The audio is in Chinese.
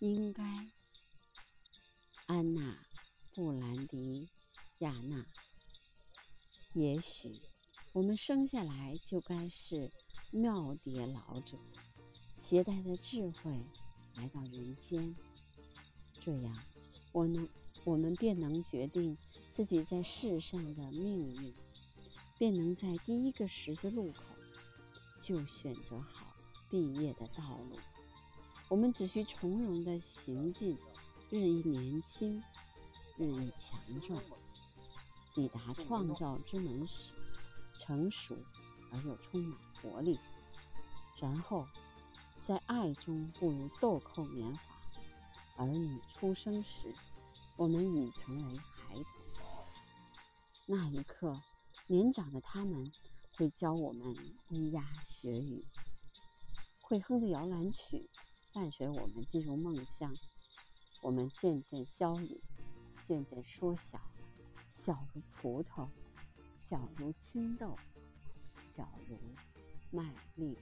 应该。安娜·布兰迪亚娜。也许，我们生下来就该是耄耋老者，携带着智慧来到人间，这样，我能，我们便能决定自己在世上的命运，便能在第一个十字路口就选择好毕业的道路。我们只需从容的行进，日益年轻，日益强壮。抵达创造之门时，成熟而又充满活力；然后，在爱中步入豆蔻年华。儿女出生时，我们已成为孩童。那一刻，年长的他们会教我们咿呀学语，会哼着摇篮曲，伴随我们进入梦乡。我们渐渐消隐，渐渐缩小。小如葡萄，小如青豆，小如麦粒。